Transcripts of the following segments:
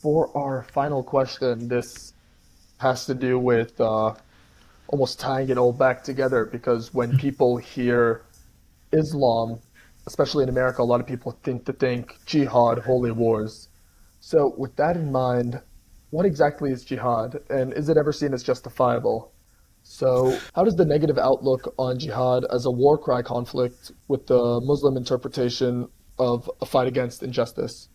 for our final question, this has to do with uh, almost tying it all back together because when people hear Islam, especially in America, a lot of people think to think jihad, holy wars. So, with that in mind, what exactly is jihad, and is it ever seen as justifiable? So, how does the negative outlook on jihad as a war cry conflict with the Muslim interpretation of a fight against injustice?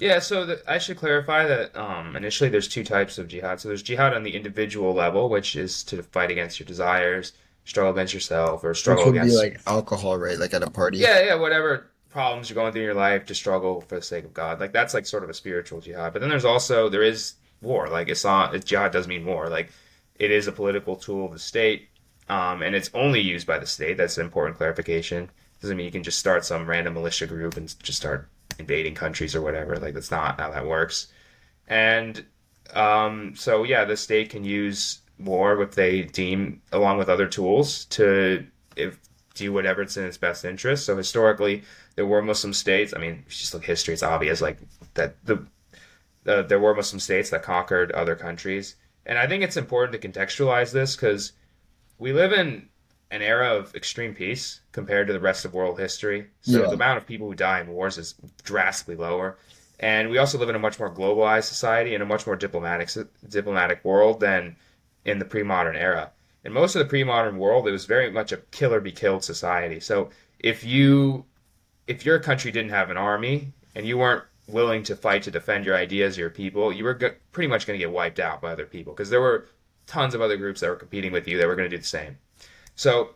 Yeah, so the, I should clarify that um, initially there's two types of jihad. So there's jihad on the individual level, which is to fight against your desires, struggle against yourself, or struggle Which would against be like alcohol, right? Like at a party. yeah, yeah, whatever problems you're going through in your life to struggle for the sake of God. Like that's like sort of a spiritual jihad. But then there's also there is war. Like it's not jihad does mean war. Like it is a political tool of the state, um, and it's only used by the state. That's an important clarification. Doesn't mean you can just start some random militia group and just start invading countries or whatever. Like that's not how that works. And um, so yeah, the state can use war if they deem, along with other tools, to if do whatever it's in its best interest. So historically, there were Muslim states. I mean, just look history, it's obvious like that the, the there were Muslim states that conquered other countries. And I think it's important to contextualize this because we live in an era of extreme peace compared to the rest of world history. So Yeah. the amount of people who die in wars is drastically lower. And we also live in a much more globalized society and a much more diplomatic diplomatic world than in the pre-modern era. In most of the pre-modern world, it was very much a kill or be killed society. So if you if your country didn't have an army and you weren't willing to fight to defend your ideas, or your people, you were go- pretty much going to get wiped out by other people because there were tons of other groups that were competing with you that were going to do the same. So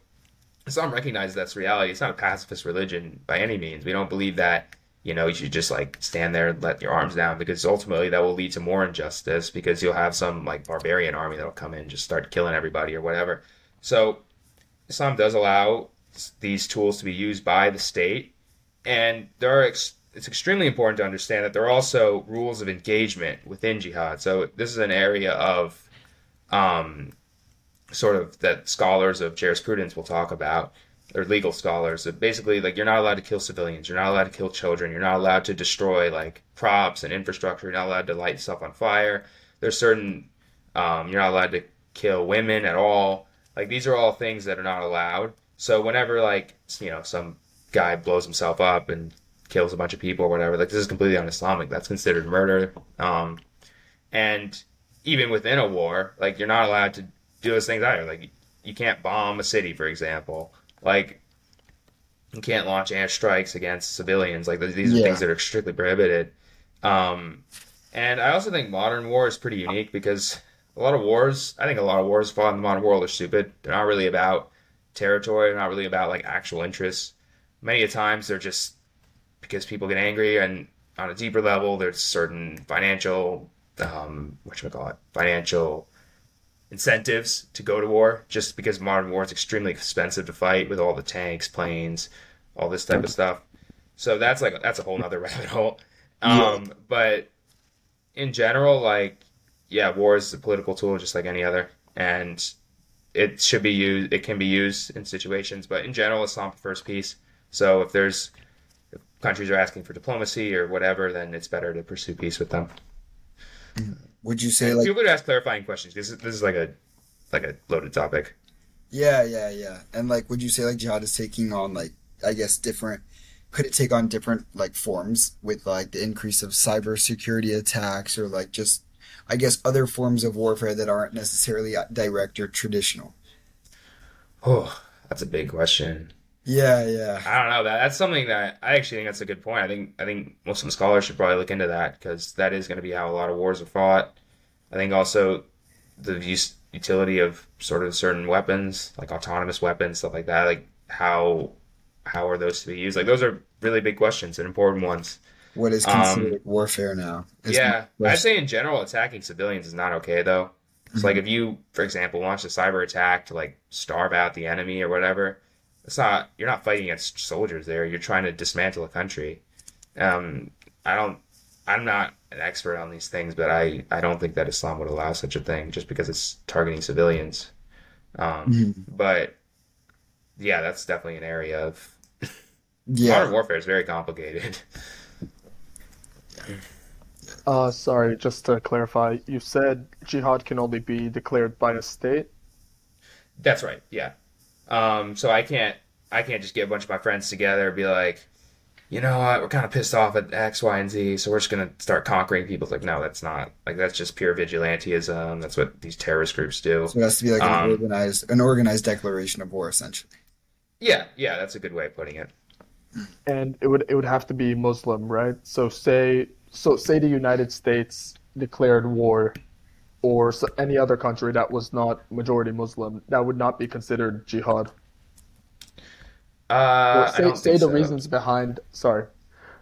Islam recognizes that's reality. It's not a pacifist religion by any means. We don't believe that you know you should just like stand there and let your arms down because ultimately that will lead to more injustice because you'll have some like barbarian army that'll come in and just start killing everybody or whatever. So Islam does allow these tools to be used by the state, and there are ex- it's extremely important to understand that there are also rules of engagement within jihad. So this is an area of um, sort of that scholars of jurisprudence will talk about, or legal scholars. Basically, like you're not allowed to kill civilians, you're not allowed to kill children, you're not allowed to destroy like props and infrastructure, you're not allowed to light stuff on fire. There's certain um, you're not allowed to kill women at all. Like these are all things that are not allowed. So whenever like you know some guy blows himself up and kills a bunch of people or whatever, like this is completely un-Islamic. That's considered murder. Um, and even within a war, like you're not allowed to do those things either. Like you can't bomb a city, for example. Like you can't launch airstrikes against civilians. Like these are Yeah. things that are strictly prohibited. Um, and I also think modern war is pretty unique because a lot of wars, I think a lot of wars fought in the modern world are stupid. They're not really about territory. They're not really about like actual interests. Many times they're just because people get angry and on a deeper level there's certain financial um what should we call it financial incentives to go to war just because modern war is extremely expensive to fight with all the tanks planes all this type of stuff. So that's like that's a whole nother rabbit hole. Um but in general like yeah war is a political tool just like any other and it should be used it can be used in situations but in general islam prefers peace. So if there's if countries are asking for diplomacy or whatever then it's better to pursue peace with them Would you say like feel free to ask clarifying questions because this is like a like a loaded topic yeah, yeah, yeah. And like would you say like jihad is taking on like I guess different could it take on different like forms with like the increase of cybersecurity attacks or like just I guess other forms of warfare that aren't necessarily uh, direct or traditional? oh that's a big question Yeah, yeah. I don't know that that's something that I actually think that's a good point. I think I think Muslim scholars should probably look into that because that is going to be how a lot of wars are fought. I think also the use, utility of sort of certain weapons like autonomous weapons stuff like that. Like how how are those to be used? Like those are really big questions and important ones. What is considered um, warfare now? Is yeah, I'd say in general attacking civilians is not okay though. It's like mm-hmm. if you, for example, launch a cyber attack to like starve out the enemy or whatever, it's not you're not fighting against soldiers there. You're trying to dismantle a country. Um, I don't. I'm not an expert on these things, but I, I don't think that Islam would allow such a thing just because it's targeting civilians. Um, Mhm. But yeah, that's definitely an area of Yeah. modern warfare is very complicated. Uh, sorry, just to clarify, you said jihad can only be declared by a state? That's right. Yeah. Um, so I can't I can't just get a bunch of my friends together and be like, you know what, we're kind of pissed off at X, Y, and Z, so we're just gonna start conquering people. It's like, no, that's not like that's just pure vigilantism. That's what these terrorist groups do. So it has to be like an Um, organized, an organized declaration of war, essentially. Yeah, yeah, that's a good way of putting it. And it would it would have to be Muslim, right? So say so say the United States declared war or any other country that was not majority Muslim, that would not be considered jihad. Uh, say say the so. reasons behind, sorry.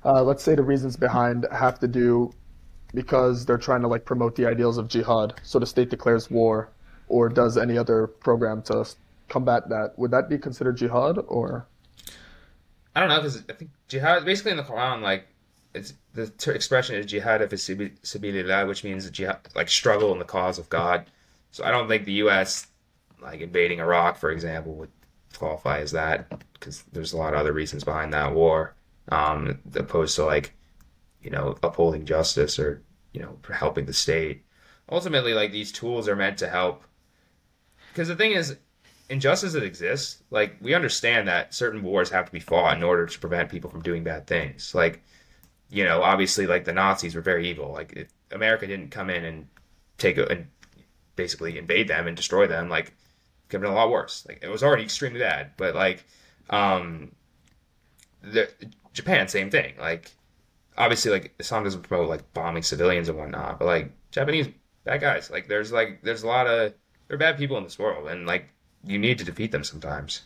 Uh, let's say the reasons behind have to do because they're trying to like promote the ideals of jihad. So the state declares war or does any other program to combat that. Would that be considered jihad or? I don't know because I think jihad basically in the Quran like it's the expression is jihad sabi- sabilillah, which means jihad like struggle in the cause of God. So I don't think the U.S. like invading Iraq, for example, would qualify as that because there's a lot of other reasons behind that war, um, opposed to like you know upholding justice or you know helping the state. Ultimately, like these tools are meant to help because the thing is injustice that exists, like we understand that certain wars have to be fought in order to prevent people from doing bad things. Like, you know, obviously, like the Nazis were very evil. Like it, America didn't come in and take a, and basically invade them and destroy them. Like, it could have been a lot worse. Like it was already extremely bad. But like, um, the Japan, same thing. Like, obviously, like Islam doesn't promote like bombing civilians and whatnot, but like Japanese bad guys. Like, there's like there's a lot of there are bad people in this world, and like you need to defeat them sometimes.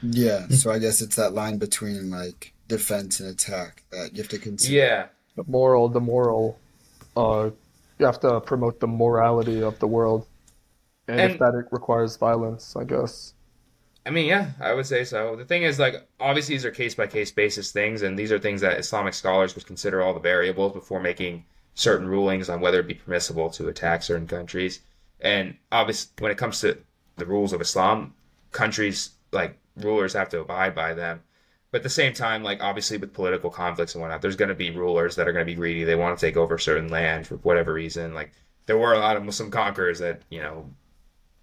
Yeah. So I guess it's that line between like defense and attack that you have to consider. Yeah, the moral, the moral, uh, you have to promote the morality of the world. And, if And- that requires violence, I guess. I mean, yeah, I would say so. The thing is, like, obviously these are case by case basis things, and these are things that Islamic scholars would consider all the variables before making certain rulings on whether it be permissible to attack certain countries. And obviously, when it comes to the rules of Islam, countries like rulers have to abide by them. But at the same time, like obviously with political conflicts and whatnot, there's going to be rulers that are going to be greedy. They want to take over certain land for whatever reason. Like there were a lot of Muslim conquerors that you know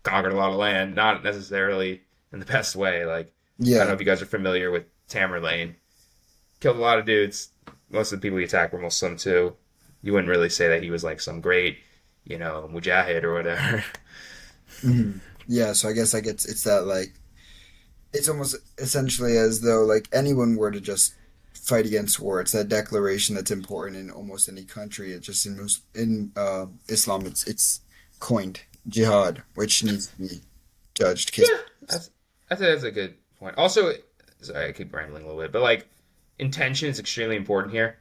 conquered a lot of land, not necessarily in the best way. Like yeah. I don't know if you guys are familiar with Tamerlane. Killed a lot of dudes. Most of the people he attacked were Muslim too. You wouldn't really say that he was like some great, you know, mujahid or whatever. Mhm. Yeah. So I guess like it's it's that like it's almost essentially as though like anyone were to just fight against war. It's that declaration that's important in almost any country. It's just in Mus- in uh, Islam, it's it's coined jihad, which needs to be judged. Case That's, I think that's a good point. Also, sorry, I keep rambling a little bit, but like intention is extremely important here.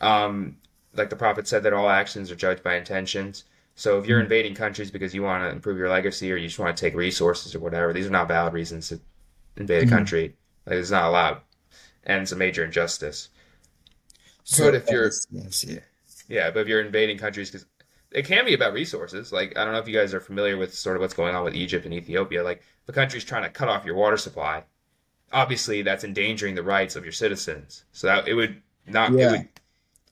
Um, like the prophet said that all actions are judged by intentions. So if you're invading countries because you want to improve your legacy or you just want to take resources or whatever, these are not valid reasons to invade a Mhm. country. Like it's not allowed, and it's a major injustice. So But if you're- yes, yeah. Yeah, but if you're invading countries, because it can be about resources. Like I don't know if you guys are familiar with sort of what's going on with Egypt and Ethiopia. Like if a country's trying to cut off your water supply, obviously that's endangering the rights of your citizens. So that it would not Yeah. it would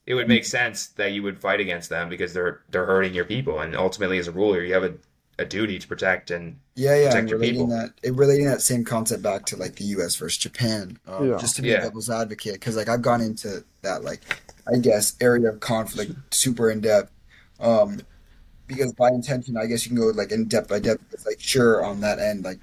it would make sense that you would fight against them because they're they're hurting your people, and ultimately as a ruler, you have a, a duty to protect and Yeah, yeah, protect and your relating people. that, it, relating that same concept back to like the U.S. versus Japan, um, Yeah. just to be Yeah. a devil's advocate, because like I've gone into that like I guess area of conflict super in depth, um, because by intention I guess you can go like in depth by depth. It's like sure on that end, like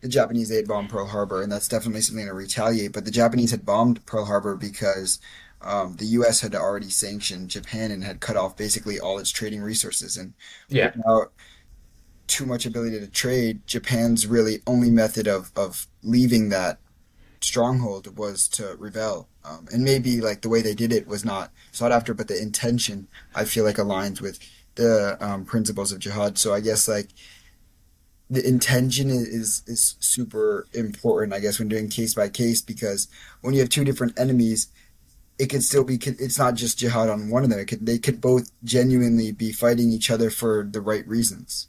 the Japanese they had bombed Pearl Harbor, and that's definitely something to retaliate. But the Japanese had bombed Pearl Harbor because um, the U.S. had already sanctioned Japan and had cut off basically all its trading resources, and yeah, without too much ability to trade, Japan's really only method of, of leaving that stronghold was to rebel. Um, and maybe like the way they did it was not sought after, but the intention I feel like aligns with the um, principles of jihad. So I guess like the intention is, is super important. I guess when doing case by case because when you have two different enemies, it could still be. It's not just jihad on one of them. Could, they could both genuinely be fighting each other for the right reasons.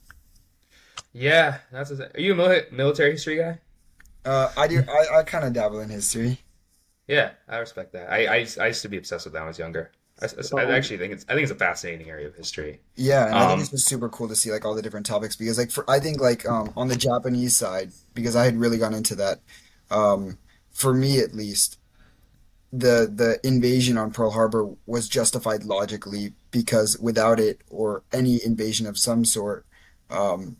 Yeah. That's a, are you a military history guy? Uh, I do. I, I kind of dabble in history. Yeah, I respect that. I, I, used- I used to be obsessed with that when I was younger. I, I- I actually think it's I think it's a fascinating area of history. Yeah, and I think Um, it's just super cool to see like all the different topics because like for I think like um on the Japanese side because I had really gone into that um for me at least the the invasion on Pearl Harbor was justified logically because without it or any invasion of some sort um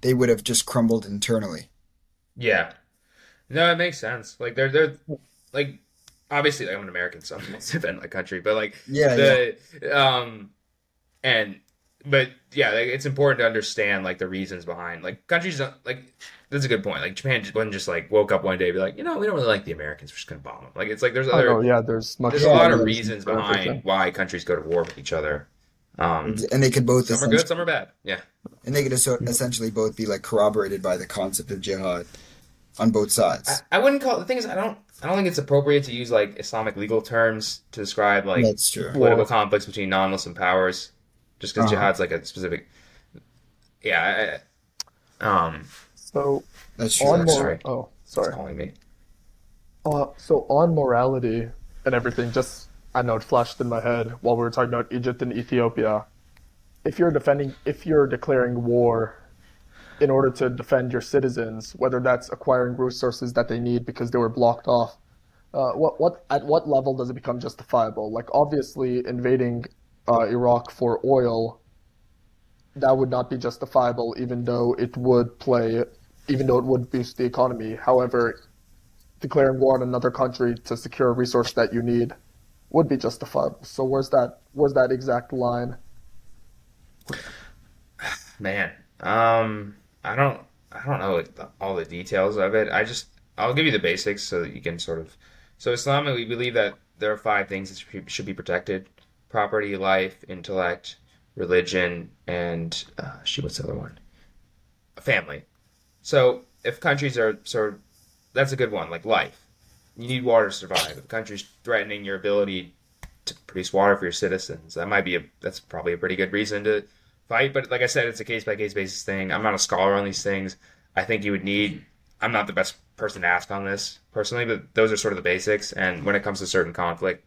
they would have just crumbled internally. Yeah. No, it makes sense. Like they're they're like obviously like, I'm an American, so I'm to defend my country, but like Yeah, the um and but yeah, like, it's important to understand like the reasons behind like countries don't like that's a good point. Like Japan just wasn't just like woke up one day and be like, you know, we don't really like the Americans, we're just gonna bomb them. Like it's like there's Oh other no, yeah, there's much there's a lot of reasons behind why countries go to war with each other. Um And they could both some are good, some are bad. Yeah. and they could eso- essentially both be like corroborated by the concept of jihad on both sides. I, I wouldn't call the thing is I don't I don't think it's appropriate to use like Islamic legal terms to describe like That's true. political Well- conflicts between non-Muslim powers, just because Uh-huh. jihad's like a specific. Yeah. I, I- um. So That's true. on actually. mor- sorry. oh It's sorry. calling me. Uh, so on morality and everything, just I know it flashed in my head while we were talking about Egypt and Ethiopia. If you're defending, if you're declaring war in order to defend your citizens, whether that's acquiring resources that they need because they were blocked off, uh, what what at what level does it become justifiable? Like obviously invading uh, Iraq for oil, that would not be justifiable, even though it would play, even though it would boost the economy. However, declaring war on another country to secure a resource that you need would be justifiable. So where's that where's that exact line? Man, um, I don't, I don't know all the details of it. I just, I'll give you the basics so that you can sort of. So Islam, we believe that there are five things that should be- protected: property, life, intellect, religion, and uh, shoot, what's the other one? Family. So if countries are sort of, that's a good one, like life. You need water to survive. If a country's threatening your ability to produce water for your citizens, that might be a, that's probably a pretty good reason to fight. But like I said, it's a case by case basis thing. I'm not a scholar on these things. I think you would need. I'm not the best person to ask on this personally, but those are sort of the basics. And when it comes to certain conflict,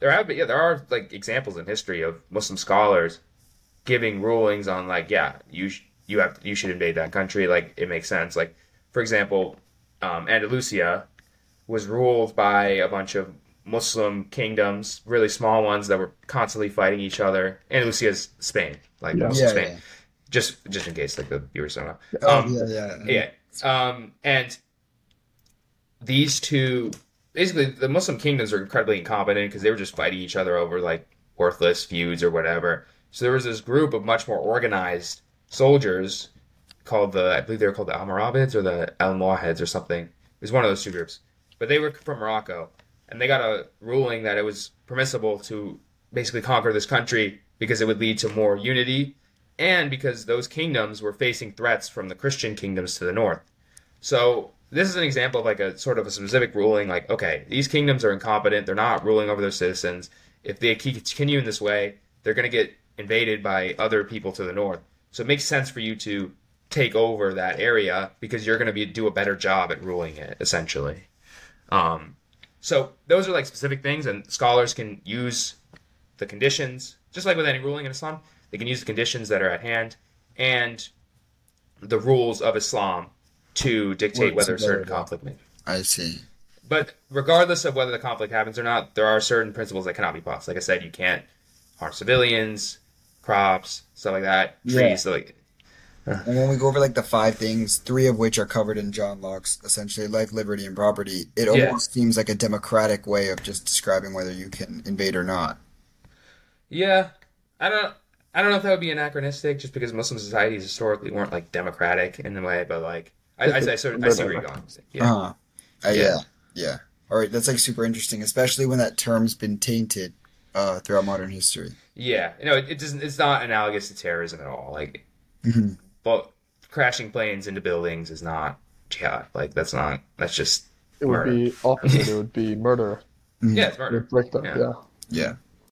there have been, yeah, there are like examples in history of Muslim scholars giving rulings on like, yeah, you sh- you have you should invade that country. Like it makes sense. Like for example, um, Andalusia was ruled by a bunch of Muslim kingdoms, really small ones that were constantly fighting each other. Andalusia is Spain, like Yeah. Muslim Yeah, Spain. yeah. Just just in case, like the viewers don't know. Oh, Um, yeah, yeah. yeah. Um, and these two, basically, the Muslim kingdoms are incredibly incompetent because they were just fighting each other over like worthless feuds or whatever. So there was this group of much more organized soldiers called the, I believe they were called the Almoravids or the Almohads or something. It was one of those two groups. But they were from Morocco, and they got a ruling that it was permissible to basically conquer this country because it would lead to more unity and because those kingdoms were facing threats from the Christian kingdoms to the north. So this is an example of like a sort of a specific ruling like okay, these kingdoms are incompetent, they're not ruling over their citizens. If they continue in this way, they're going to get invaded by other people to the north. So it makes sense for you to take over that area because you're going to be do a better job at ruling it essentially. Um, so those are like specific things, and scholars can use the conditions, just like with any ruling in Islam. They can use the conditions that are at hand and the rules of Islam to dictate whether a certain conflict may. I see. But regardless of whether the conflict happens or not, there are certain principles that cannot be passed. Like I said, you can't harm civilians, crops, stuff like that, trees. Yeah. So like, And when we go over like the five things, three of which are covered in John Locke's essentially life, liberty, and property, it Yeah. almost seems like a democratic way of just describing whether you can invade or not. yeah, I don't. I don't know if that would be anachronistic, just because Muslim societies historically weren't like democratic in a way, but like I, I, I sort of I see where you're going. Yeah. Uh-huh. Uh, Yeah. yeah. Yeah. All right. That's like super interesting, especially when that term's been tainted uh, throughout modern history. Yeah, you know, it, it doesn't. It's not analogous to terrorism at all. Like, Mhm. But crashing planes into buildings is not jihad. Like, that's not. That's just It would murder. be opposite. it would be murder. yeah, it's Your murder. victim. Yeah. Yeah. Yeah.